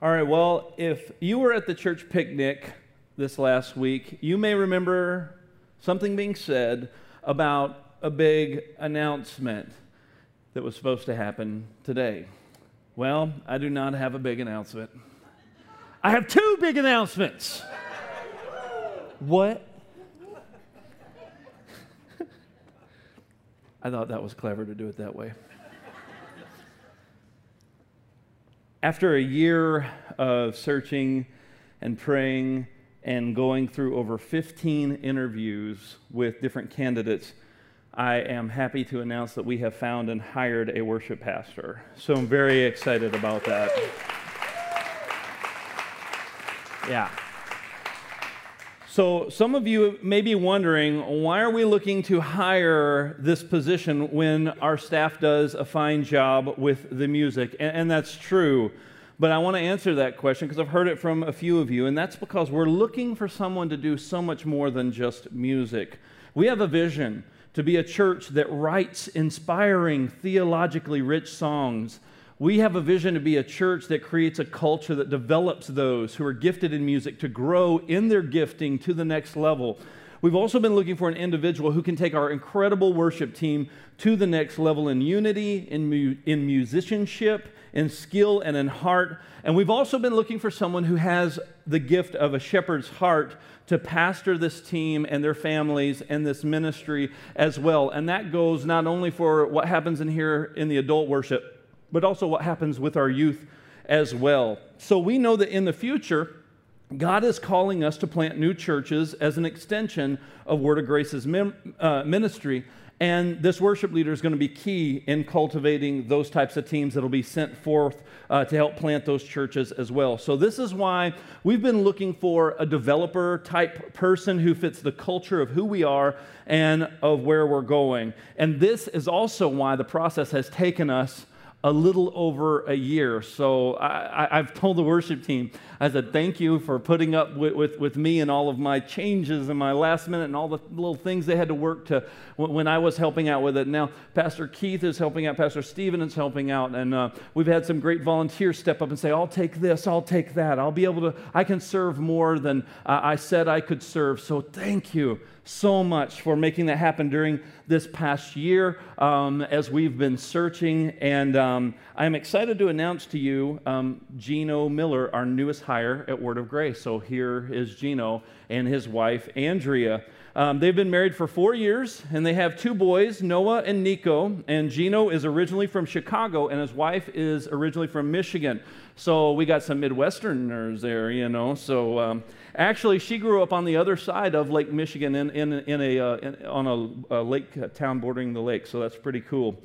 All right, well, if you were at the church picnic this last week, you may remember something being said about a big announcement that was supposed to happen today. Well, I do not have a big announcement. I have two big announcements. What? I thought that was clever to do it that way. After a year of searching and praying and going through over 15 interviews with different candidates, I am happy to announce that we have found and hired a worship pastor. So I'm very excited about that. Yeah. So, some of you may be wondering why are we looking to hire this position when our staff does a fine job with the music? And, and that's true. But I want to answer that question because I've heard it from a few of you, and that's because we're looking for someone to do so much more than just music. We have a vision to be a church that writes inspiring, theologically rich songs we have a vision to be a church that creates a culture that develops those who are gifted in music to grow in their gifting to the next level. We've also been looking for an individual who can take our incredible worship team to the next level in unity, in, mu- in musicianship, in skill, and in heart. And we've also been looking for someone who has the gift of a shepherd's heart to pastor this team and their families and this ministry as well. And that goes not only for what happens in here in the adult worship, but also what happens with our youth as well. So we know that in the future, God is calling us to plant new churches as an extension of Word of Grace's uh, ministry. And this worship leader is going to be key in cultivating those types of teams that will be sent forth uh, to help plant those churches as well. So, this is why we've been looking for a developer type person who fits the culture of who we are and of where we're going. And this is also why the process has taken us a little over a year. So I, have told the worship team, I said, thank you for putting up with, with, with, me and all of my changes and my last minute and all the little things they had to work to when I was helping out with it. Now, Pastor Keith is helping out, Pastor Stephen is helping out, and uh, we've had some great volunteers step up and say, I'll take this, I'll take that. I'll be able to, I can serve more than uh, I said I could serve. So thank you so much for making that happen during this past year um, as we've been searching. And um, I'm excited to announce to you um, Geno Miller, our newest hire at Word of Grace. So here is Geno and his wife, Andrea. Um, they've been married for four years, and they have two boys, Noah and Nico. And Geno is originally from Chicago, and his wife is originally from Michigan. So we got some Midwesterners there, you know. So um, actually, she grew up on the other side of Lake Michigan in, in, in a, uh, in, on a, a lake a town bordering the lake. So that's pretty cool.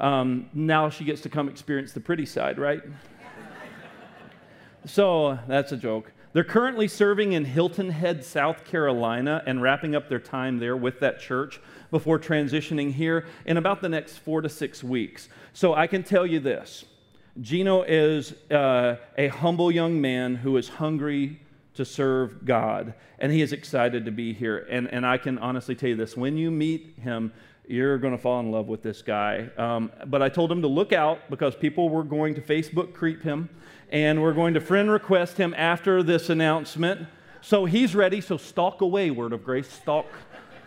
Um, now she gets to come experience the pretty side, right? so that's a joke. They're currently serving in Hilton Head, South Carolina, and wrapping up their time there with that church before transitioning here in about the next four to six weeks. So I can tell you this Geno is uh, a humble young man who is hungry to serve God, and he is excited to be here. And, and I can honestly tell you this when you meet him, you're going to fall in love with this guy. Um, but I told him to look out because people were going to Facebook creep him, and we're going to friend request him after this announcement. So he's ready, so stalk away, Word of Grace, stalk,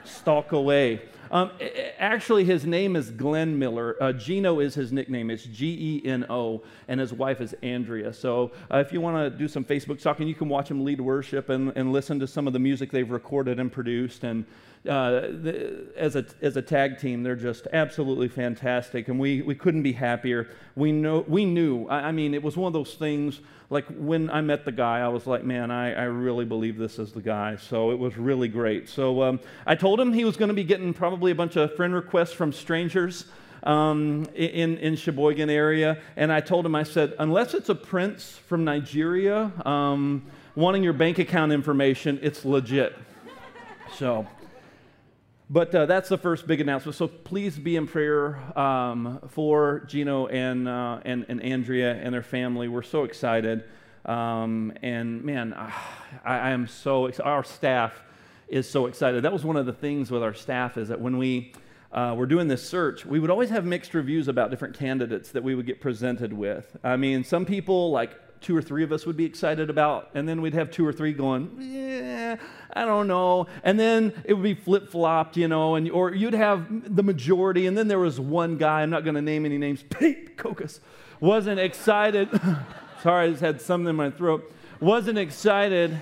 stalk away. Um, actually, his name is Glenn Miller. Uh, Geno is his nickname. It's G E N O, and his wife is Andrea. So uh, if you want to do some Facebook stalking, you can watch him lead worship and, and listen to some of the music they've recorded and produced. And uh, the, as, a, as a tag team, they're just absolutely fantastic, and we, we couldn't be happier. We, know, we knew, I, I mean, it was one of those things, like when I met the guy, I was like, man, I, I really believe this is the guy. So it was really great. So um, I told him he was going to be getting probably a bunch of friend requests from strangers. Um, in, in Sheboygan area, and I told him, I said, unless it's a prince from Nigeria um, wanting your bank account information, it's legit. So but uh, that's the first big announcement. So please be in prayer um, for Geno and, uh, and, and Andrea and their family. We're so excited. Um, and man, I, I am so Our staff is so excited. That was one of the things with our staff is that when we uh, were doing this search, we would always have mixed reviews about different candidates that we would get presented with. I mean, some people like two or three of us would be excited about, and then we'd have two or three going, yeah, I don't know. And then it would be flip flopped, you know, and, or you'd have the majority, and then there was one guy, I'm not going to name any names, Pete Cocos, wasn't excited. Sorry, I just had something in my throat. Wasn't excited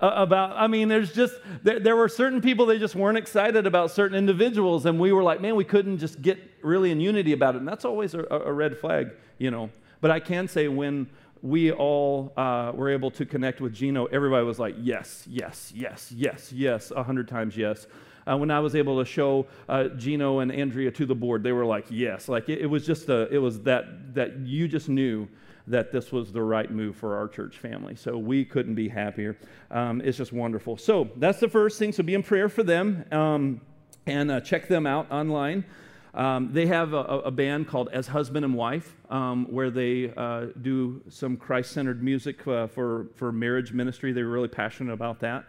about i mean there's just there, there, were certain people they just weren't excited about certain individuals and we were like man we couldn't just get really in unity about it and that's always a, a red flag you know but i can say when we all uh, were able to connect with geno everybody was like yes yes yes yes yes a hundred times yes uh, when I was able to show uh, Geno and Andrea to the board, they were like, "Yes!" Like it, it was just a, it was that that you just knew that this was the right move for our church family. So we couldn't be happier. Um, it's just wonderful. So that's the first thing. So be in prayer for them um, and uh, check them out online. Um, they have a, a, band called As Husband and Wife, um, where they uh, do some Christ centered music uh, for, for marriage ministry. They're really passionate about that.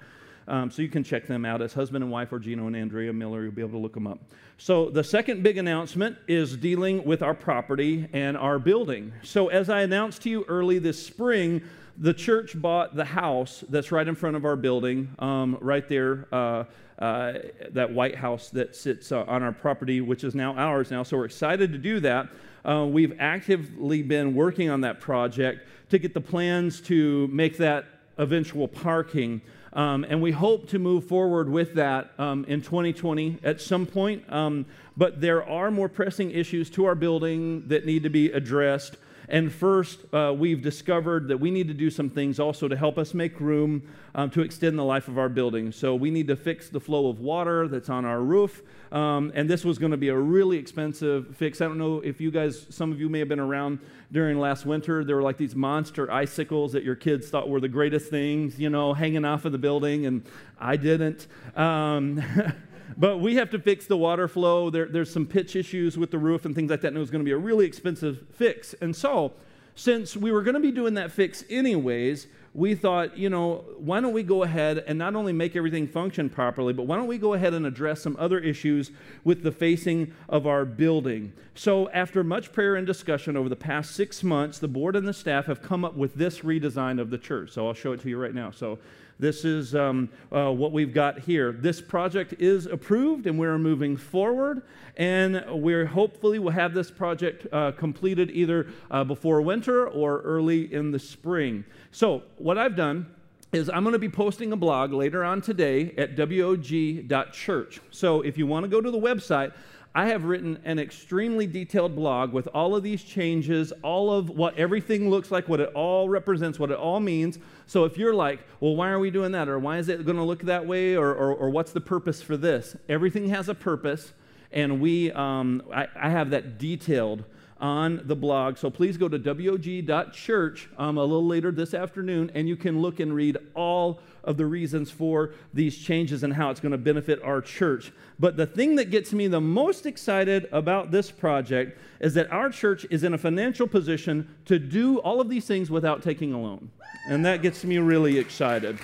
Um, so you can check them out as husband and wife or Geno and Andrea Miller. You'll be able to look them up. So the second big announcement is dealing with our property and our building. So as I announced to you early this spring, the church bought the house that's right in front of our building, um, right there. Uh, uh, that White House that sits uh, on our property, which is now ours now. So we're excited to do that. Uh, we've actively been working on that project to get the plans to make that eventual parking. Um, and we hope to move forward with that um, in 2020 at some point. Um, but there are more pressing issues to our building that need to be addressed. And first, uh, we've discovered that we need to do some things also to help us make room um, to extend the life of our building. So we need to fix the flow of water that's on our roof. Um, and this was going to be a really expensive fix. I don't know if you guys, some of you may have been around during last winter. There were like these monster icicles that your kids thought were the greatest things, you know, hanging off of the building, and I didn't. Um, but we have to fix the water flow. There, there's some pitch issues with the roof and things like that, and it was going to be a really expensive fix. And so, since we were going to be doing that fix anyways, we thought, you know, why don't we go ahead and not only make everything function properly, but why don't we go ahead and address some other issues with the facing of our building? So, after much prayer and discussion over the past six months, the board and the staff have come up with this redesign of the church. So, I'll show it to you right now. So, this is um, uh, what we've got here. This project is approved and we're moving forward. And we're hopefully will have this project uh, completed either uh, before winter or early in the spring. So, what I've done is I'm going to be posting a blog later on today at wog.church. So, if you want to go to the website, I have written an extremely detailed blog with all of these changes, all of what everything looks like, what it all represents, what it all means. So if you're like, well, why are we doing that? Or why is it going to look that way? Or, or, or, what's the purpose for this? Everything has a purpose, and we, um, I, I have that detailed on the blog. So please go to wog.church um, a little later this afternoon, and you can look and read all of the reasons for these changes and how it's going to benefit our church. But the thing that gets me the most excited about this project is that our church is in a financial position to do all of these things without taking a loan. And that gets me really excited.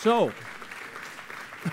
So,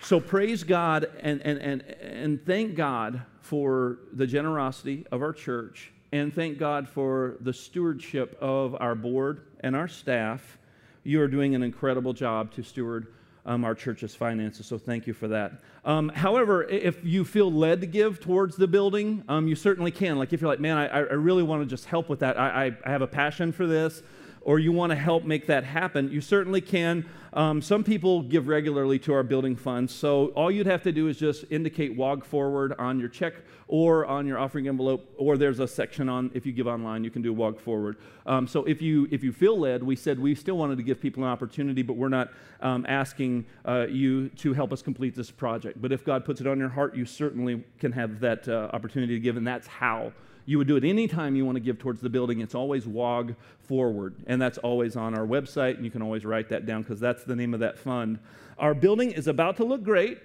so praise God and, and, and, and thank God for the generosity of our church and thank God for the stewardship of our board and our staff. You are doing an incredible job to steward um, our church's finances, so thank you for that. Um, however, if you feel led to give towards the building, um, you certainly can. Like if you're like, man, I, I really want to just help with that, I, I, I have a passion for this or you want to help make that happen, you certainly can. Um, some people give regularly to our building funds, so all you'd have to do is just indicate WOG forward on your check or on your offering envelope, or there's a section on if you give online, you can do WOG forward. Um, so if you if you feel led, we said we still wanted to give people an opportunity, but we're not um, asking uh, you to help us complete this project. But if God puts it on your heart, you certainly can have that uh, opportunity to give, and that's how you would do it anytime you want to give towards the building. It's always WOG Forward, and that's always on our website, and you can always write that down because that's the name of that fund. Our building is about to look great.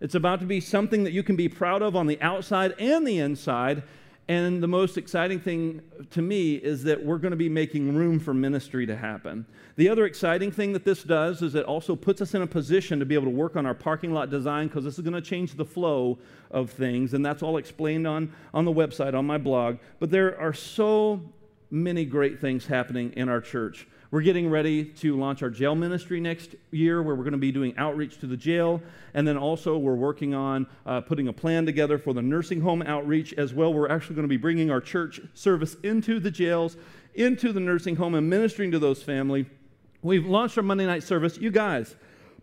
It's about to be something that you can be proud of on the outside and the inside, and the most exciting thing to me is that we're going to be making room for ministry to happen. The other exciting thing that this does is it also puts us in a position to be able to work on our parking lot design because this is going to change the flow of things, and that's all explained on, on the website, on my blog. But there are so many great things happening in our church. We're getting ready to launch our jail ministry next year, where we're going to be doing outreach to the jail. And then also, we're working on uh, putting a plan together for the nursing home outreach as well. We're actually going to be bringing our church service into the jails, into the nursing home, and ministering to those families. We've launched our Monday night service. You guys,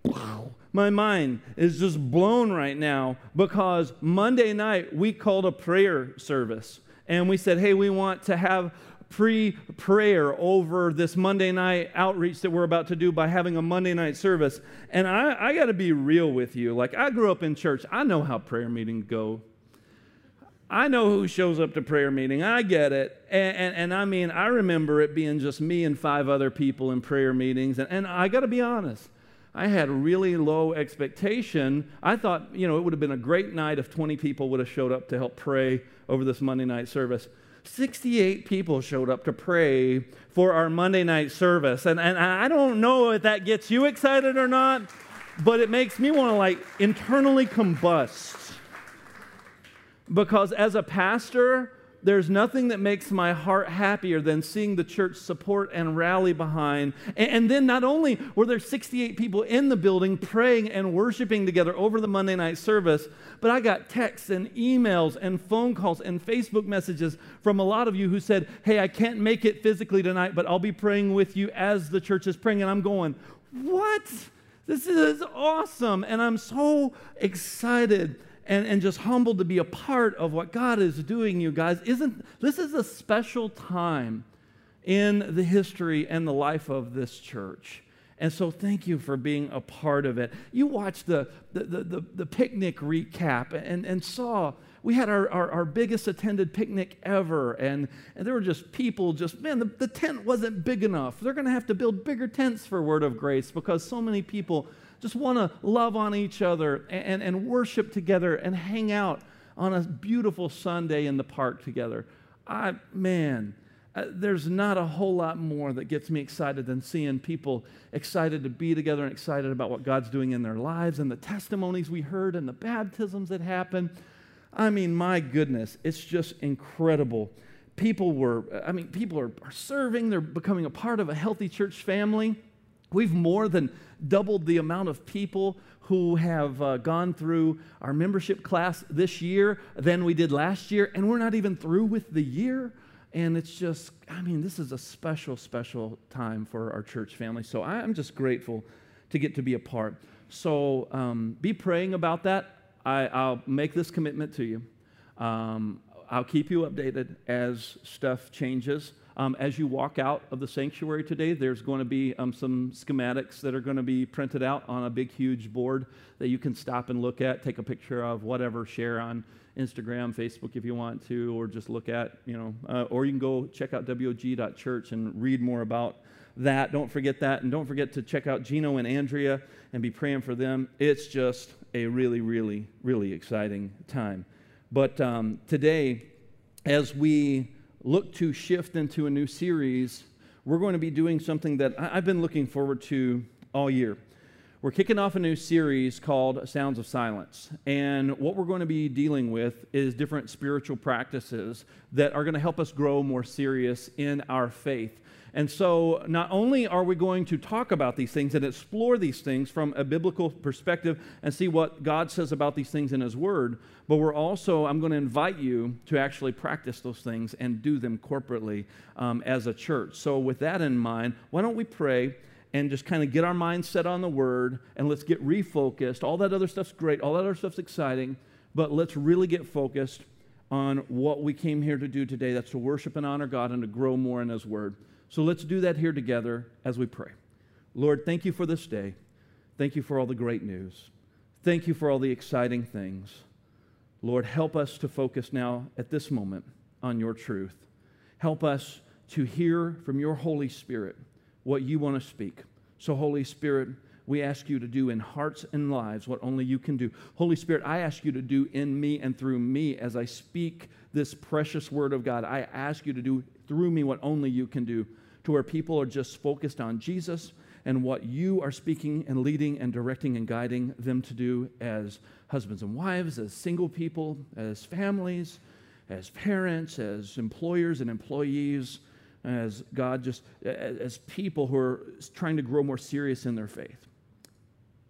wow, my mind is just blown right now because Monday night we called a prayer service. And we said, hey, we want to have pre prayer over this Monday night outreach that we're about to do by having a Monday night service. And I, I got to be real with you. Like, I grew up in church, I know how prayer meetings go. I know who shows up to prayer meeting. I get it. And, and, and, I mean, I remember it being just me and five other people in prayer meetings. And, and I got to be honest, I had really low expectation. I thought, you know, it would have been a great night if 20 people would have showed up to help pray over this Monday night service. 68 people showed up to pray for our Monday night service. And, and I don't know if that gets you excited or not, but it makes me want to like internally combust. Because as a pastor, there's nothing that makes my heart happier than seeing the church support and rally behind. And, and, then not only were there 68 people in the building praying and worshiping together over the Monday night service, but I got texts and emails and phone calls and Facebook messages from a lot of you who said, Hey, I can't make it physically tonight, but I'll be praying with you as the church is praying. And I'm going, What? This is awesome. And I'm so excited and, and just humbled to be a part of what God is doing, you guys. Isn't this is a special time in the history and the life of this church. And so thank you for being a part of it. You watched the, the, the, the, the picnic recap and, and saw we had our, our, our, biggest attended picnic ever, and, and there were just people just, man, the, the tent wasn't big enough. They're going to have to build bigger tents for Word of Grace because so many people just want to love on each other and, and worship together and hang out on a beautiful Sunday in the park together. I, man, uh, there's not a whole lot more that gets me excited than seeing people excited to be together and excited about what God's doing in their lives and the testimonies we heard and the baptisms that happened. I mean, my goodness, it's just incredible. People were, I mean, people are, are serving, they're becoming a part of a healthy church family. We've more than doubled the amount of people who have uh, gone through our membership class this year than we did last year, and we're not even through with the year. And it's just, I mean, this is a special, special time for our church family. So I'm just grateful to get to be a part. So um, be praying about that. I, will make this commitment to you. Um, I'll keep you updated as stuff changes. Um, as you walk out of the sanctuary today, there's going to be um, some schematics that are going to be printed out on a big, huge board that you can stop and look at, take a picture of, whatever, share on Instagram, Facebook if you want to, or just look at, you know, uh, or you can go check out WOG.church and read more about that. Don't forget that. And don't forget to check out Geno and Andrea and be praying for them. It's just a really, really, really exciting time. But um, today, as we look to shift into a new series, we're going to be doing something that I've been looking forward to all year. We're kicking off a new series called Sounds of Silence. And what we're going to be dealing with is different spiritual practices that are going to help us grow more serious in our faith. And so, not only are we going to talk about these things and explore these things from a biblical perspective and see what God says about these things in His Word, but we're also, I'm going to invite you to actually practice those things and do them corporately um, as a church. So, with that in mind, why don't we pray? and just kind of get our mind set on the word and let's get refocused. All that other stuff's great, all that other stuff's exciting, but let's really get focused on what we came here to do today. That's to worship and honor God and to grow more in His word. So let's do that here together as we pray. Lord, thank you for this day. Thank you for all the great news. Thank you for all the exciting things. Lord, help us to focus now at this moment on your truth. Help us to hear from your Holy Spirit what you want to speak. So, Holy Spirit, we ask you to do in hearts and lives what only you can do. Holy Spirit, I ask you to do in me and through me as I speak this precious word of God. I ask you to do through me what only you can do, to where people are just focused on Jesus and what you are speaking and leading and directing and guiding them to do as husbands and wives, as single people, as families, as parents, as employers and employees. as God just, as people who are trying to grow more serious in their faith.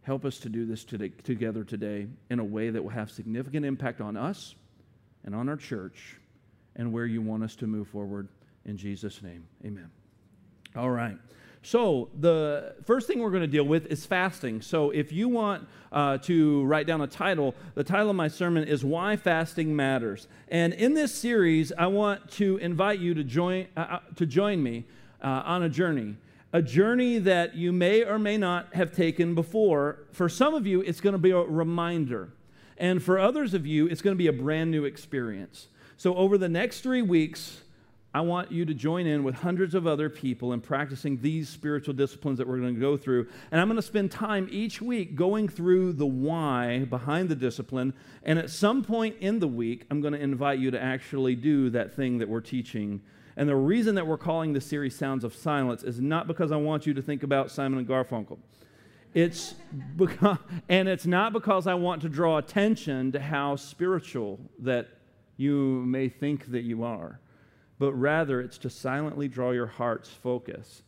Help us to do this today, together today in a way that will have significant impact on us and on our church and where you want us to move forward. In Jesus' name, amen. All right. So, the first thing we're going to deal with is fasting. So, if you want uh, to write down a title, the title of my sermon is Why Fasting Matters. And in this series, I want to invite you to join, uh, uh, to join me uh, on a journey. A journey that you may or may not have taken before. For some of you, it's going to be a reminder. And for others of you, it's going to be a brand new experience. So, over the next three weeks, I want you to join in with hundreds of other people in practicing these spiritual disciplines that we're going to go through. And I'm going to spend time each week going through the why behind the discipline. And at some point in the week, I'm going to invite you to actually do that thing that we're teaching. And the reason that we're calling this series Sounds of Silence is not because I want you to think about Simon and Garfunkel. It's because, and it's not because I want to draw attention to how spiritual that you may think that you are but rather it's to silently draw your heart's focus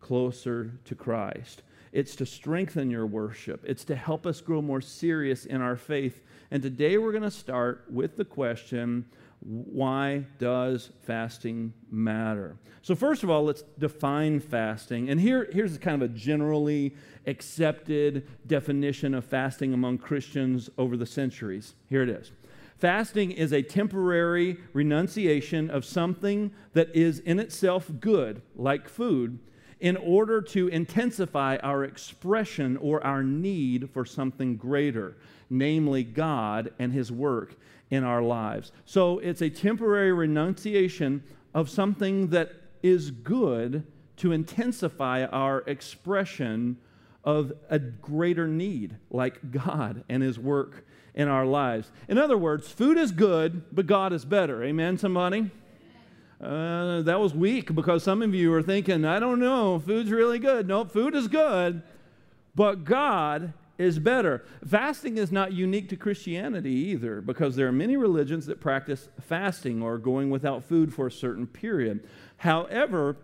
closer to Christ. It's to strengthen your worship. It's to help us grow more serious in our faith. And today we're going to start with the question why does fasting matter? So, first of all, let's define fasting. And here, here's kind of a generally accepted definition of fasting among Christians over the centuries. Here it is Fasting is a temporary renunciation of something that is in itself good, like food, in order to intensify our expression or our need for something greater, namely God and His work in our lives. So it's a temporary renunciation of something that is good to intensify our expression of a greater need, like God and His work in our lives. In other words, food is good, but God is better. Amen, somebody? Uh, that was weak because some of you are thinking, I don't know, food's really good. No, food is good, but God is better. Fasting is not unique to Christianity either because there are many religions that practice fasting or going without food for a certain period. However,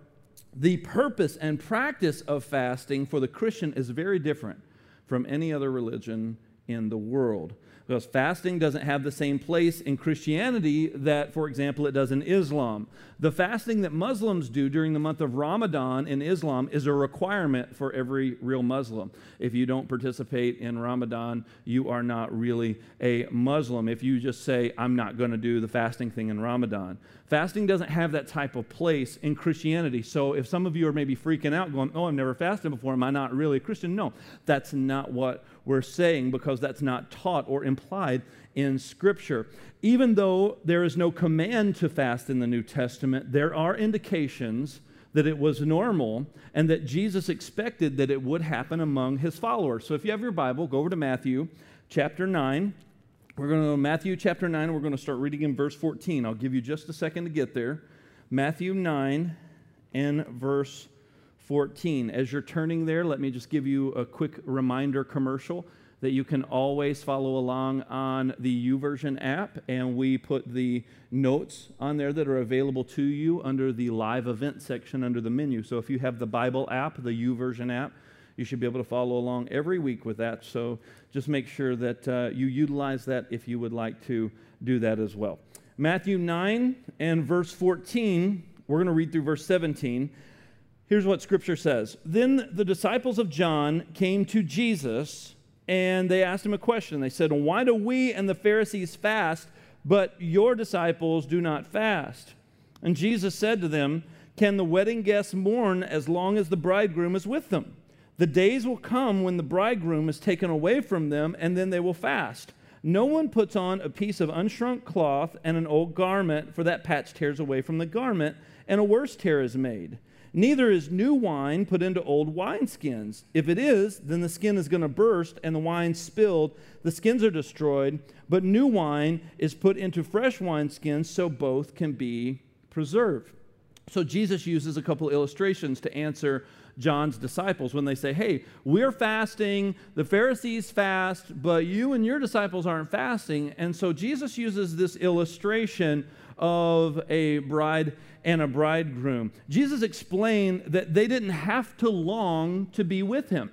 the purpose and practice of fasting for the Christian is very different from any other religion in the world. Because fasting doesn't have the same place in Christianity that, for example, it does in Islam. The fasting that Muslims do during the month of Ramadan in Islam is a requirement for every real Muslim. If you don't participate in Ramadan, you are not really a Muslim. If you just say, I'm not going to do the fasting thing in Ramadan, fasting doesn't have that type of place in Christianity. So if some of you are maybe freaking out, going, Oh, I've never fasted before, am I not really a Christian? No, that's not what we're saying because that's not taught or implied in Scripture. Even though there is no command to fast in the New Testament, there are indications that it was normal and that Jesus expected that it would happen among his followers. So if you have your Bible, go over to Matthew chapter 9. We're going to go to Matthew chapter 9, we're going to start reading in verse 14. I'll give you just a second to get there. Matthew 9 and verse 14. As you're turning there, let me just give you a quick reminder commercial that you can always follow along on the YouVersion app, and we put the notes on there that are available to you under the live event section under the menu. So if you have the Bible app, the YouVersion app, you should be able to follow along every week with that. So just make sure that uh, you utilize that if you would like to do that as well. Matthew 9 and verse 14, we're going to read through verse 17. Here's what scripture says Then the disciples of John came to Jesus and they asked him a question. They said, Why do we and the Pharisees fast, but your disciples do not fast? And Jesus said to them, Can the wedding guests mourn as long as the bridegroom is with them? The days will come when the bridegroom is taken away from them, and then they will fast. No one puts on a piece of unshrunk cloth and an old garment, for that patch tears away from the garment, and a worse tear is made. Neither is new wine put into old wineskins. If it is, then the skin is going to burst and the wine spilled. The skins are destroyed. But new wine is put into fresh wineskins so both can be preserved. So Jesus uses a couple illustrations to answer John's disciples when they say, Hey, we're fasting, the Pharisees fast, but you and your disciples aren't fasting. And so Jesus uses this illustration of a bride and a bridegroom. Jesus explained that they didn't have to long to be with him.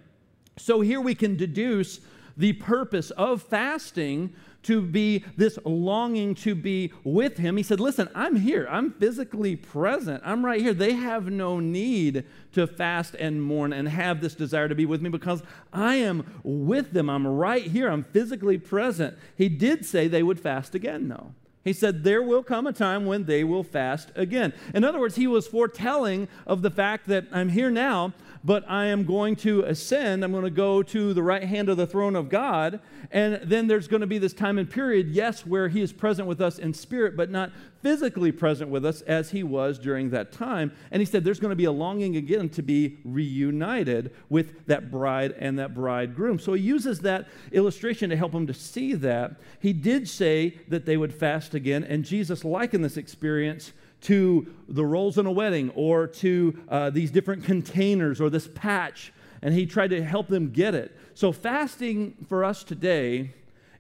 So here we can deduce the purpose of fasting to be this longing to be with him. He said, Listen, I'm here. I'm physically present. I'm right here. They have no need to fast and mourn and have this desire to be with me because I am with them. I'm right here. I'm physically present. He did say they would fast again, though. He said, There will come a time when they will fast again. In other words, he was foretelling of the fact that I'm here now, but I am going to ascend. I'm going to go to the right hand of the throne of God. And then there's going to be this time and period, yes, where He is present with us in spirit, but not physically present with us as He was during that time. And He said there's going to be a longing again to be reunited with that bride and that bridegroom. So He uses that illustration to help him to see that. He did say that they would fast again, and Jesus likened this experience to the roles in a wedding or to uh, these different containers or this patch, and he tried to help them get it. So, fasting for us today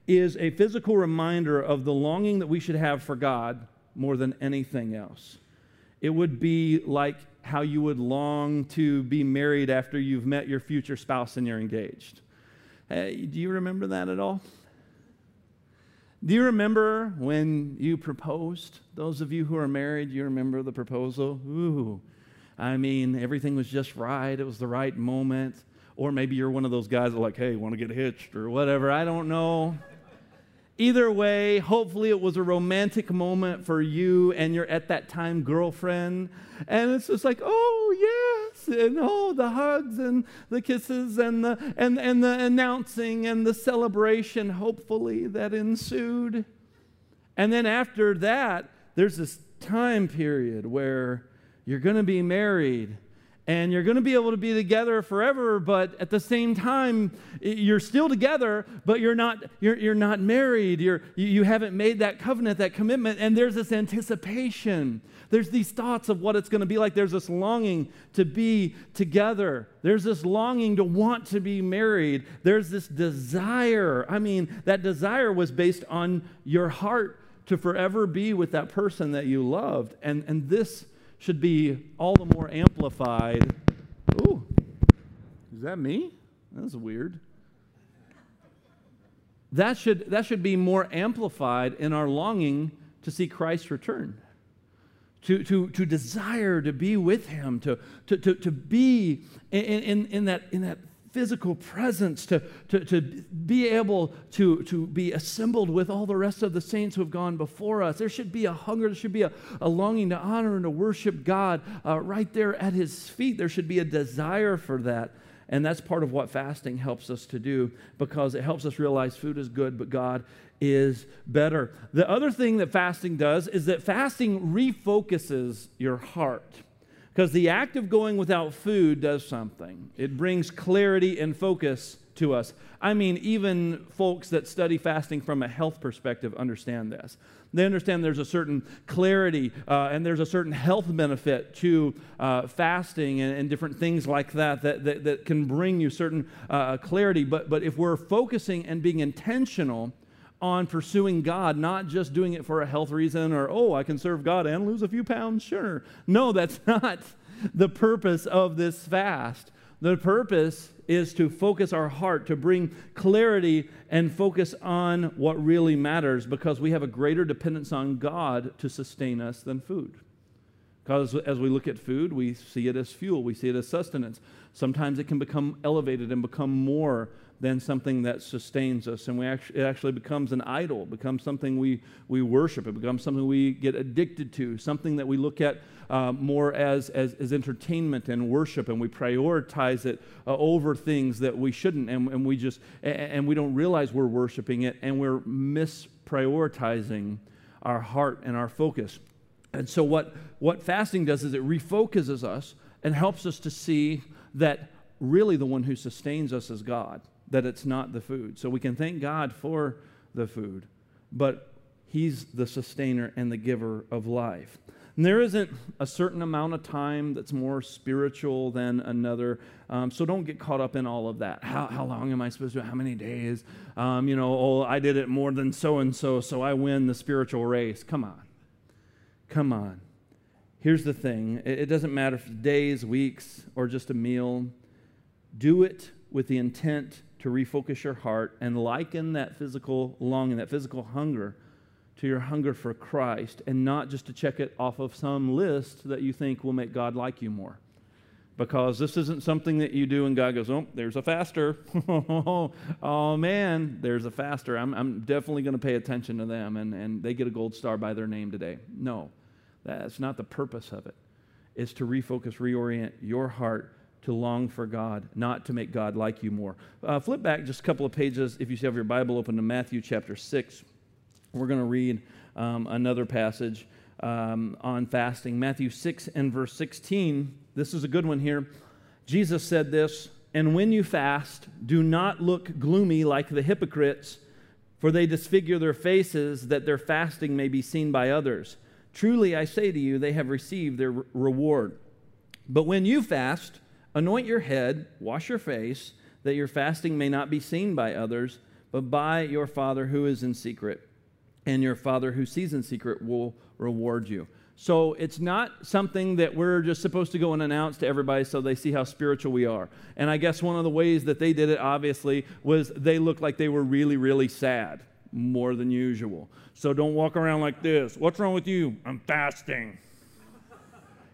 is a physical reminder of the longing that we should have for God more than anything else. It would be like how you would long to be married after you've met your future spouse and you're engaged. Hey, do you remember that at all? Do you remember when you proposed? Those of you who are married, you remember the proposal? Ooh, I mean, everything was just right. It was the right moment. Or maybe you're one of those guys that like, hey, want to get hitched or whatever. I don't know. Either way, hopefully it was a romantic moment for you and your at that time girlfriend. And it's just like, oh, And oh, the hugs and the kisses and the, and, and the announcing and the celebration, hopefully, that ensued. And then after that, there's this time period where you're going to be married and you're going to be able to be together forever but at the same time you're still together but you're not you're, you're not married. You're, you haven't made that covenant that commitment and there's this anticipation. There's these thoughts of what it's going to be like. There's this longing to be together. There's this longing to want to be married. There's this desire i mean that desire was based on your heart to forever be with that person that you loved. And and this should be all the more amplified. Ooh, is that me? That's weird. That should, that should be more amplified in our longing to see Christ return. To, to, to desire to be with him, to, to, to, to be in, in, in, that, in that physical presence, to, to, to be able to, to be assembled with all the rest of the saints who have gone before us. There should be a hunger, there should be a, a longing to honor and to worship God uh, right there at His feet. There should be a desire for that. And that's part of what fasting helps us to do because it helps us realize food is good, but God is better. The other thing that fasting does is that fasting refocuses your heart. Because the act of going without food does something, it brings clarity and focus to us. I mean, even folks that study fasting from a health perspective understand this. They understand there's a certain clarity uh, and there's a certain health benefit to uh, fasting and, and, different things like that that, that, that can bring you certain uh, clarity. But, but if we're focusing and being intentional, on pursuing God, not just doing it for a health reason or, oh, I can serve God and lose a few pounds, sure. No, that's not the purpose of this fast. The purpose is to focus our heart, to bring clarity and focus on what really matters because we have a greater dependence on God to sustain us than food. Because as we look at food, we see it as fuel, we see it as sustenance. Sometimes it can become elevated and become more than something that sustains us. And we actually, it actually becomes an idol, becomes something we, we worship, it becomes something we get addicted to, something that we look at uh, more as, as, as, entertainment and worship, and we prioritize it uh, over things that we shouldn't, and, and we just, and, and we don't realize we're worshiping it, and we're misprioritizing our heart and our focus. And so, what, what fasting does is it refocuses us and helps us to see that really the one who sustains us is God that it's not the food. So we can thank God for the food, but He's the sustainer and the giver of life. And there isn't a certain amount of time that's more spiritual than another. Um, so don't get caught up in all of that. How, how long am I supposed to? How many days? Um, you know, oh, I did it more than so and so, so I win the spiritual race. Come on. Come on. Here's the thing it, doesn't matter if it's days, weeks, or just a meal. Do it with the intent to refocus your heart and liken that physical longing, that physical hunger to your hunger for Christ and not just to check it off of some list that you think will make God like you more. Because this isn't something that you do and God goes, oh, there's a faster. oh, man, there's a faster. I'm, I'm definitely going to pay attention to them and, and they get a gold star by their name today. No, that's not the purpose of it. It's to refocus, reorient your heart to long for God, not to make God like you more. Uh, flip back just a couple of pages if you have your Bible open to Matthew chapter 6. We're going to read um, another passage um, on fasting. Matthew 6 and verse 16. This is a good one here. Jesus said this, and when you fast, do not look gloomy like the hypocrites, for they disfigure their faces that their fasting may be seen by others. Truly, I say to you, they have received their reward. But when you fast, anoint your head, wash your face, that your fasting may not be seen by others, but by your Father who is in secret and your Father who sees in secret will reward you. So it's not something that we're just supposed to go and announce to everybody so they see how spiritual we are. And I guess one of the ways that they did it, obviously, was they looked like they were really, really sad, more than usual. So don't walk around like this. What's wrong with you? I'm fasting.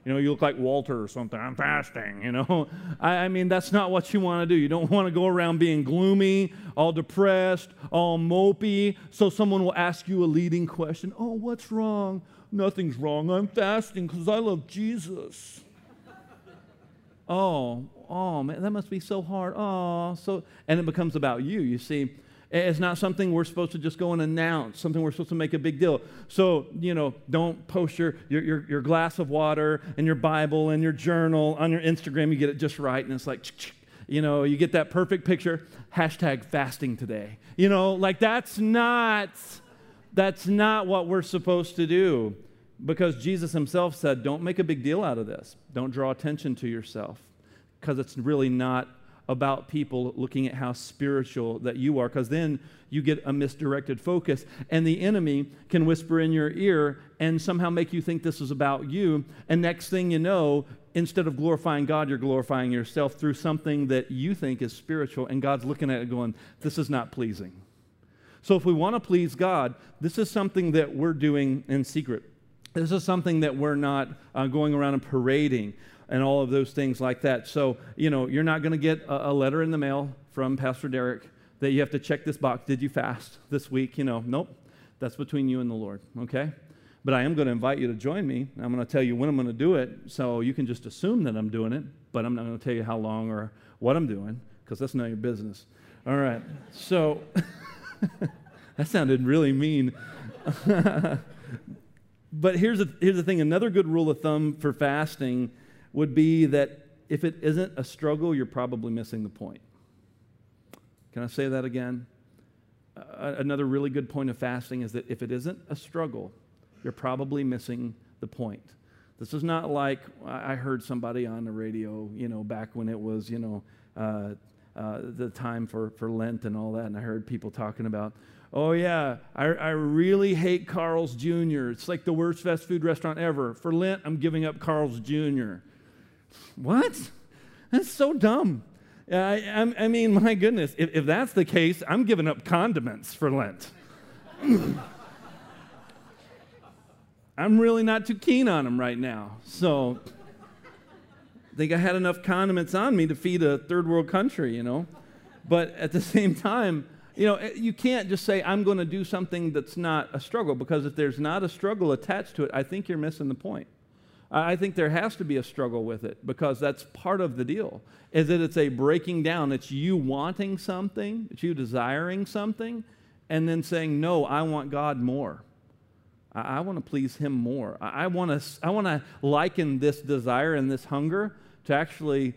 You know, you look like Walter or something. I'm fasting, you know. I, I mean, that's not what you want to do. You don't want to go around being gloomy, all depressed, all mopey. So someone will ask you a leading question Oh, what's wrong? Nothing's wrong. I'm fasting because I love Jesus. oh, oh, man, that must be so hard. Oh, so, and it becomes about you. You see, it's not something we're supposed to just go and announce, something we're supposed to make a big deal. So, you know, don't post your, your, your, your glass of water and your Bible and your journal on your Instagram. You get it just right, and it's like, you know, you get that perfect picture. Hashtag fasting today. You know, like that's not, that's not what we're supposed to do. Because Jesus himself said, don't make a big deal out of this. Don't draw attention to yourself. Because it's really not about people looking at how spiritual that you are, because then you get a misdirected focus. And the enemy can whisper in your ear and somehow make you think this is about you. And next thing you know, instead of glorifying God, you're glorifying yourself through something that you think is spiritual. And God's looking at it going, this is not pleasing. So if we want to please God, this is something that we're doing in secret. This is something that we're not uh, going around and parading and all of those things like that. So, you know, you're not going to get a, a, letter in the mail from Pastor Derek that you have to check this box. Did you fast this week? You know, nope. That's between you and the Lord, okay? But I am going to invite you to join me. I'm going to tell you when I'm going to do it, so you can just assume that I'm doing it, but I'm not going to tell you how long or what I'm doing because that's not your business. All right. So, that sounded really mean. but here's the, here's the thing another good rule of thumb for fasting would be that if it isn't a struggle, you're probably missing the point. Can I say that again? Uh, another really good point of fasting is that if it isn't a struggle, you're probably missing the point. This is not like I heard somebody on the radio, you know, back when it was, you know, uh, uh, the time for, for Lent and all that, and I heard people talking about, oh, yeah, I, I really hate Carl's Jr. It's like the worst fast food restaurant ever. For Lent, I'm giving up Carl's Jr. What? That's so dumb. I, I, I mean, my goodness, if, if that's the case, I'm giving up condiments for Lent. I'm really not too keen on them right now. So think I had enough condiments on me to feed a third world country, you know. But at the same time, you know, eh, you can't just say, I'm going to do something that's not a struggle, because if there's not a struggle attached to it, I think you're missing the point. I think there has to be a struggle with it because that's part of the deal. Is that it's a breaking down. It's you wanting something, it's you desiring something, and then saying, No, I want God more. I, I want to please Him more. I, I want to I want to liken this desire and this hunger to actually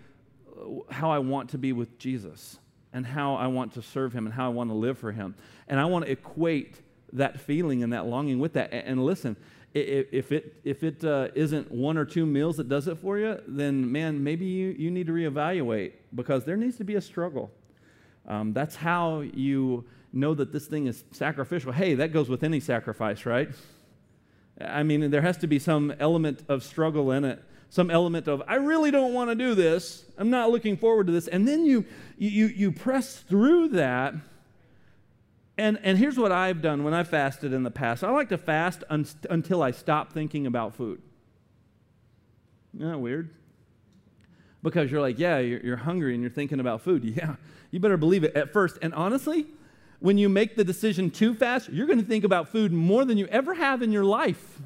uh, how I want to be with Jesus and how I want to serve Him and how I want to live for Him. And I want to equate that feeling and that longing with that. And listen, if it, if it uh, not one or two meals that does it for you, then man, maybe you, you need to reevaluate because there needs to be a struggle. Um, that's how you know that this thing is sacrificial. Hey, that goes with any sacrifice, right? I mean, there has to be some element of struggle in it, some element of, I really don't want to do this. I'm not looking forward to this. And then you, you, you press through that and, and here's what I've done when I fasted in the past I like to fast un- until I stop thinking about food. Isn't that weird? Because you're like, yeah, you're, you're hungry and you're thinking about food. Yeah, you better believe it at first. And honestly, when you make the decision to fast, you're going to think about food more than you ever have in your life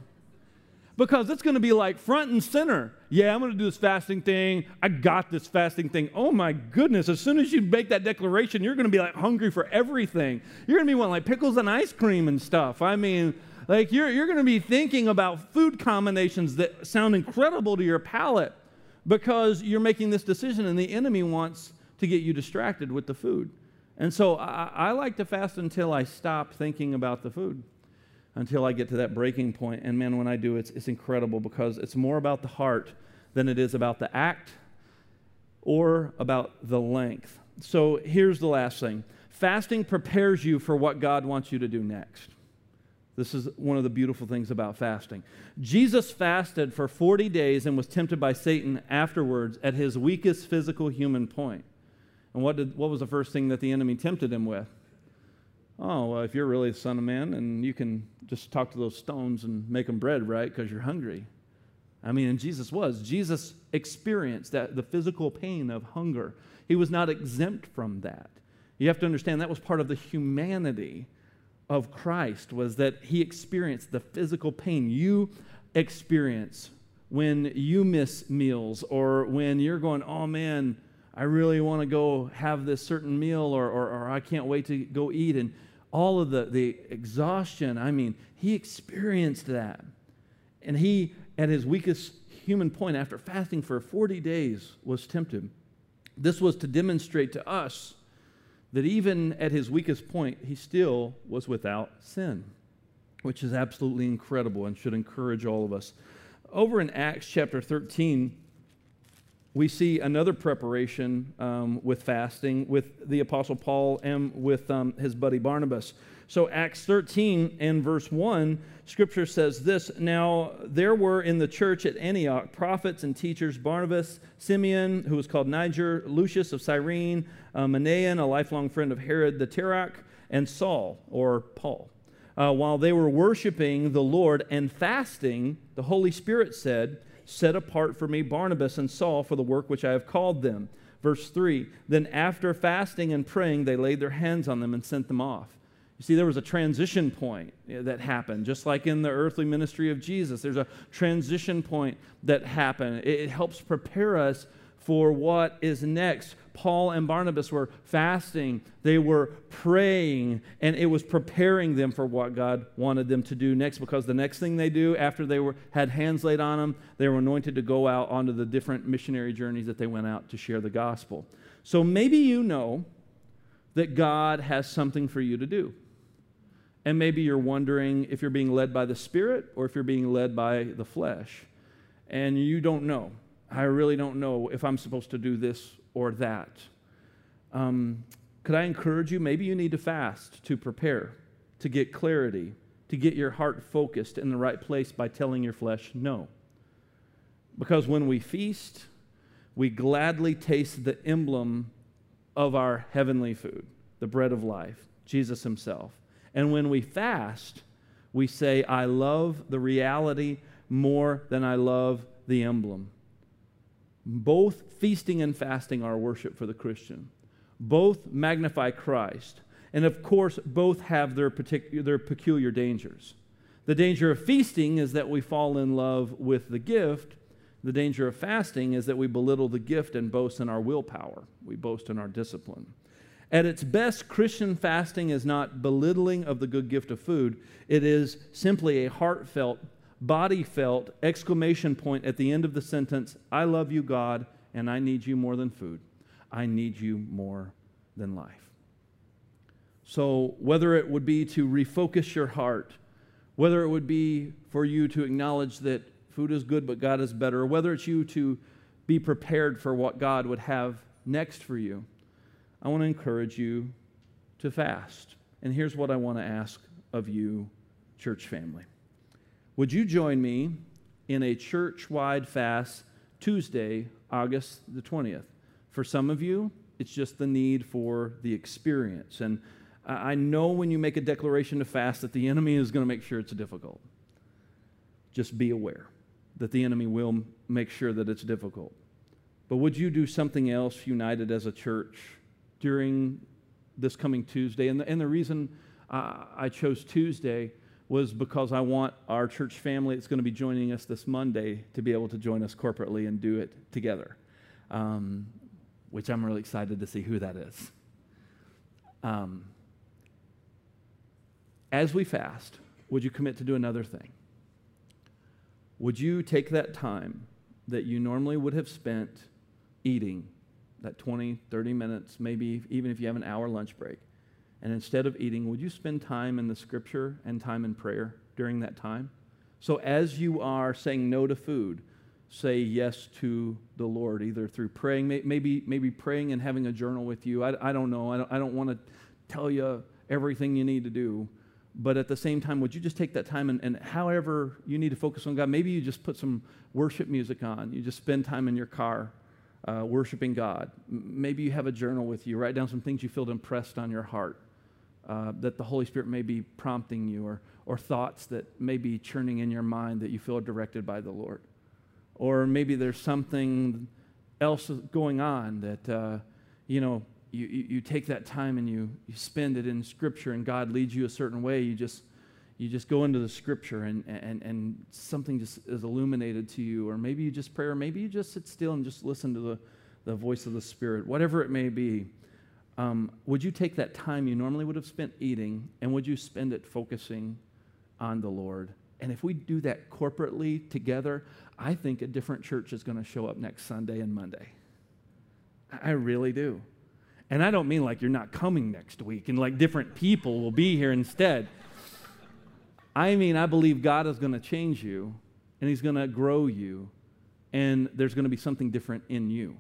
because it's going to be like front and center. Yeah, I'm going to do this fasting thing. I got this fasting thing. Oh my goodness. As soon as you make that declaration, you're going to be like hungry for everything. You're going to be wanting like pickles and ice cream and stuff. I mean, like you're, you're going to be thinking about food combinations that sound incredible to your palate because you're making this decision and the enemy wants to get you distracted with the food. And so I, I like to fast until I stop thinking about the food until I get to that breaking point. And man, when I do, it's, it's incredible because it's more about the heart than it is about the act or about the length. So here's the last thing fasting prepares you for what God wants you to do next. This is one of the beautiful things about fasting. Jesus fasted for 40 days and was tempted by Satan afterwards at his weakest physical human point. And what, did, what was the first thing that the enemy tempted him with? Oh, well, if you're really the Son of Man and you can just talk to those stones and make them bread, right? Because you're hungry. I mean, and Jesus was. Jesus experienced that the physical pain of hunger. He was not exempt from that. You have to understand that was part of the humanity of Christ was that he experienced the physical pain you experience when you miss meals or when you're going, oh man, I really want to go have this certain meal or, or, or I can't wait to go eat. And all of the, the exhaustion. I mean, he experienced that. And he, at his weakest human point, after fasting for 40 days, was tempted. This was to demonstrate to us that even at his weakest point, he still was without sin, which is absolutely incredible and should encourage all of us. Over in Acts chapter 13, we see another preparation um, with fasting with the Apostle Paul and with um, his buddy Barnabas. So, Acts 13 and verse 1, scripture says this Now there were in the church at Antioch prophets and teachers Barnabas, Simeon, who was called Niger, Lucius of Cyrene, uh, Manaen, a lifelong friend of Herod the Tetrarch, and Saul, or Paul. Uh, while they were worshiping the Lord and fasting, the Holy Spirit said, Set apart for me Barnabas and Saul for the work which I have called them. Verse 3 Then after fasting and praying, they laid their hands on them and sent them off. You see, there was a transition point eh, that happened, just like in the earthly ministry of Jesus. There's a transition point that happened. It helps prepare us for what is next. Paul and Barnabas were fasting, they were praying, and it was preparing them for what God wanted them to do next because the next thing they do after they were, had hands laid on them, they were anointed to go out onto the different missionary journeys that they went out to share the gospel. So maybe you know that God has something for you to do. And maybe you're wondering if you're being led by the Spirit or if you're being led by the flesh. And you don't know. I really don't know if I'm supposed to do this or that. Um, could I encourage you? Maybe you need to fast to prepare, to get clarity, to get your heart focused in the right place by telling your flesh no. Because when we feast, we gladly taste the emblem of our heavenly food, the bread of life, Jesus Himself. And when we fast, we say, I love the reality more than I love the emblem. Both feasting and fasting are worship for the Christian. Both magnify Christ. And of course, both have their, particular, their peculiar dangers. The danger of feasting is that we fall in love with the gift. The danger of fasting is that we belittle the gift and boast in our willpower. We boast in our discipline. At its best, Christian fasting is not belittling of the good gift of food, it is simply a heartfelt body felt exclamation point at the end of the sentence I love you, God, and I need you more than food. I need you more than life. So, whether it would be to refocus your heart Whether it would be for you to acknowledge that food is good but God is better, or whether it's you to be prepared for what God would have next for you, I want to encourage you to fast. And here's what I want to ask of you, church family. Would you join me in a church wide fast Tuesday, August the 20th? For some of you, it's just the need for the experience. And I know when you make a declaration to fast that the enemy is going to make sure it's difficult. Just be aware that the enemy will make sure that it's difficult. But would you do something else united as a church during this coming Tuesday? And the, and the reason uh, I chose Tuesday was because I want our church family that's going to be joining us this Monday to be able to join us corporately and do it together, um, which I'm really excited to see who that is. Um, as we fast, would you commit to do another thing? Would you take that time that you normally would have spent eating, that 20, 30 minutes, maybe even if you have an hour lunch break, and instead of eating, would you spend time in the scripture and time in prayer during that time? So as you are saying no to food, say yes to the Lord, either through praying, maybe, maybe praying and having a journal with you. I, I don't know. I don't, I don't want to tell you everything you need to do. But at the same time, would you just take that time and, and however you need to focus on God, maybe you just put some worship music on. You just spend time in your car uh, worshiping God. Maybe you have a journal with you. Write down some things you feel impressed on your heart uh, that the Holy Spirit may be prompting you, or, or thoughts that may be churning in your mind that you feel directed by the Lord. Or maybe there's something else going on that, uh, you know, you, you, take that time and you, you spend it in Scripture and God leads you a certain way. You just, you just go into the Scripture and, and, and something just is illuminated to you. Or maybe you just pray, or maybe you just sit still and just listen to the, the voice of the Spirit, whatever it may be um, would you take that time you normally would have spent eating and would you spend it focusing on the Lord? And if we do that corporately together, I think a different church is going to show up next Sunday and Monday. I really do. And I don't mean like you're not coming next week and like different people will be here instead. I mean, I believe God is going to change you and He's going to grow you, and there's going to be something different in you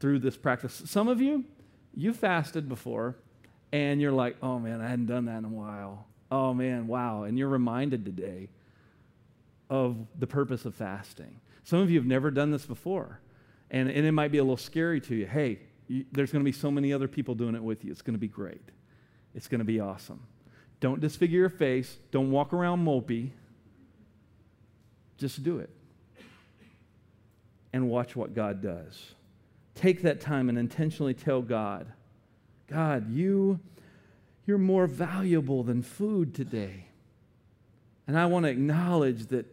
through this practice. Some of you, you fasted before and you're like, oh man, I hadn't done that in a while. Oh man, wow. And you're reminded today of the purpose of fasting. Some of you have never done this before, and, and it might be a little scary to you. Hey, you, there's going to be so many other people doing it with you. It's going to be great. It's going to be awesome. Don't disfigure your face. Don't walk around mopey. Just do it. And watch what God does take that time and intentionally tell God, God, you, you're more valuable than food today. And I want to acknowledge that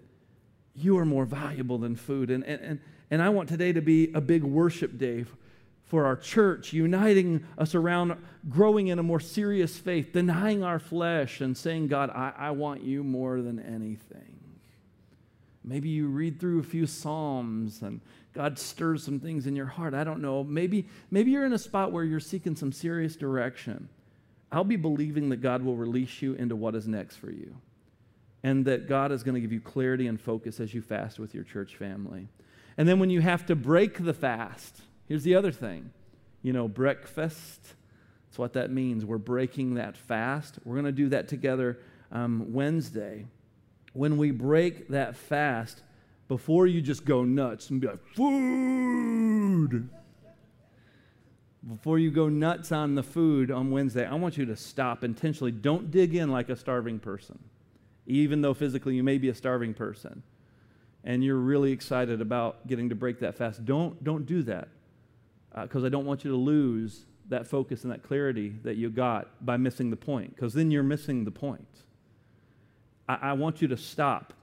you are more valuable than food. And, and, and and I want today to be a big worship day for our church, uniting us around growing in a more serious faith, denying our flesh, and saying, God, I, I want you more than anything. Maybe you read through a few Psalms and God stirs some things in your heart. I don't know. Maybe, maybe you're in a spot where you're seeking some serious direction. I'll be believing that God will release you into what is next for you and that God is going to give you clarity and focus as you fast with your church family. And then when you have to break the fast, here's the other thing you know, breakfast. That's what that means. We're breaking that fast. We're going to do that together um, Wednesday. When we break that fast, before you just go nuts and be like, food. Before you go nuts on the food on Wednesday, I want you to stop intentionally. Don't dig in like a starving person, even though physically you may be a starving person and you're really excited about getting to break that fast. Don't, don't do that because uh, I don't want you to lose that focus and that clarity that you got by missing the point because then you're missing the point. I, I want you to stop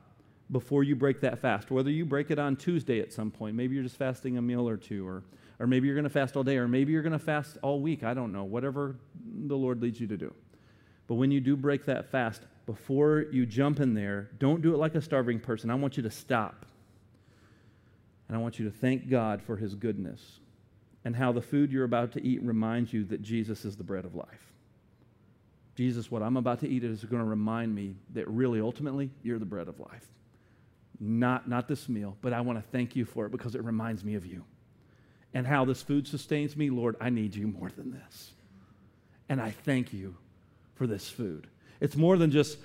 before you break that fast, whether you break it on Tuesday at some point, maybe you're just fasting a meal or two, or, or maybe you're going to fast all day, or maybe you're going to fast all week. I don't know, whatever the Lord leads you to do. But when you do break that fast, before you jump in there, don't do it like a starving person. I want you to stop. And I want you to thank God for his goodness and how the food you're about to eat reminds you that Jesus is the bread of life. Jesus, what I'm about to eat is going to remind me that really, ultimately, you're the bread of life. Not, not this meal, but I want to thank you for it because it reminds me of you. And how this food sustains me, Lord, I need you more than this. And I thank you for this food. It's more than just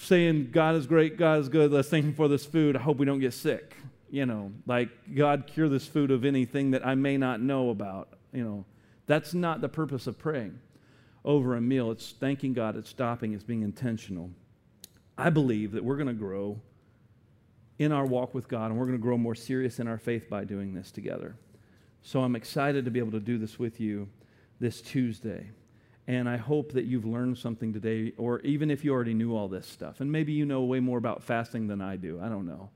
saying, God is great, God is good, let's thank Him for this food. I hope we don't get sick. You know, like, God, cure this food of anything that I may not know about. You know, that's not the purpose of praying over a meal. It's thanking God, it's stopping, it's being intentional. I believe that we're going to grow in our walk with God and we're going to grow more serious in our faith by doing this together. So I'm excited to be able to do this with you this Tuesday. And I hope that you've learned something today, or even if you already knew all this stuff, and maybe you know way more about fasting than I do. I don't know.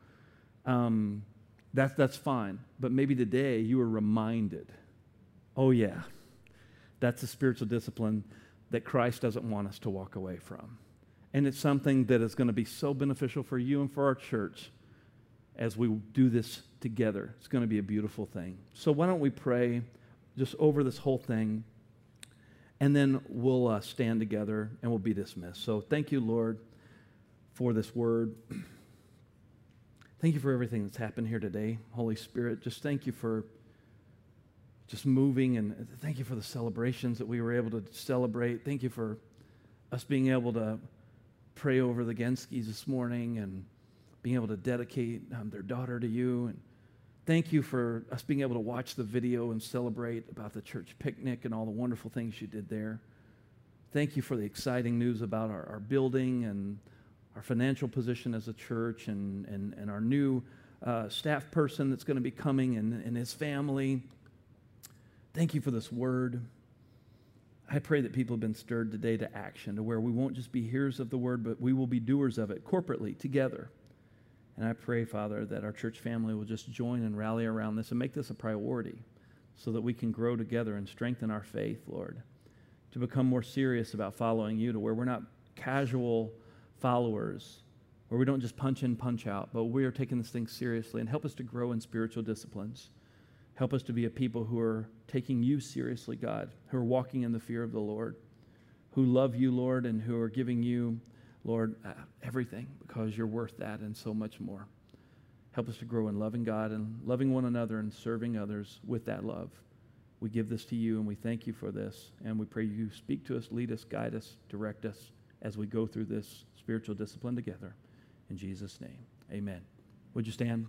Um, that's, that's fine. But maybe today you were reminded oh, yeah, that's a spiritual discipline that Christ doesn't want us to walk away from. And it's something that is going to be so beneficial for you and for our church as we do this together. It's going to be a beautiful thing. So, why don't we pray just over this whole thing? and then we'll uh, stand together and we'll be dismissed. So thank you, Lord, for this word. Thank you for everything that's happened here today, Holy Spirit. Just thank you for just moving and thank you for the celebrations that we were able to celebrate. Thank you for us being able to pray over the Genskis this morning and being able to dedicate um, their daughter to you and Thank you for us being able to watch the video and celebrate about the church picnic and all the wonderful things you did there. Thank you for the exciting news about our, our building and our financial position as a church and, and, and our new uh, staff person that's going to be coming and, and his family. Thank you for this word. I pray that people have been stirred today to action, to where we won't just be hearers of the word, but we will be doers of it corporately together. And I pray, Father, that our church family will just join and rally around this and make this a priority so that we can grow together and strengthen our faith, Lord, to become more serious about following you, to where we're not casual followers, where we don't just punch in, punch out, but we are taking this thing seriously and help us to grow in spiritual disciplines. Help us to be a people who are taking you seriously, God, who are walking in the fear of the Lord, who love you, Lord, and who are giving you Lord, uh, everything because you're worth that and so much more. Help us to grow in loving God and loving one another and serving others with that love. We give this to you and we thank you for this. And we pray you speak to us, lead us, guide us, direct us as we go through this spiritual discipline together. In Jesus' name, amen. Would you stand?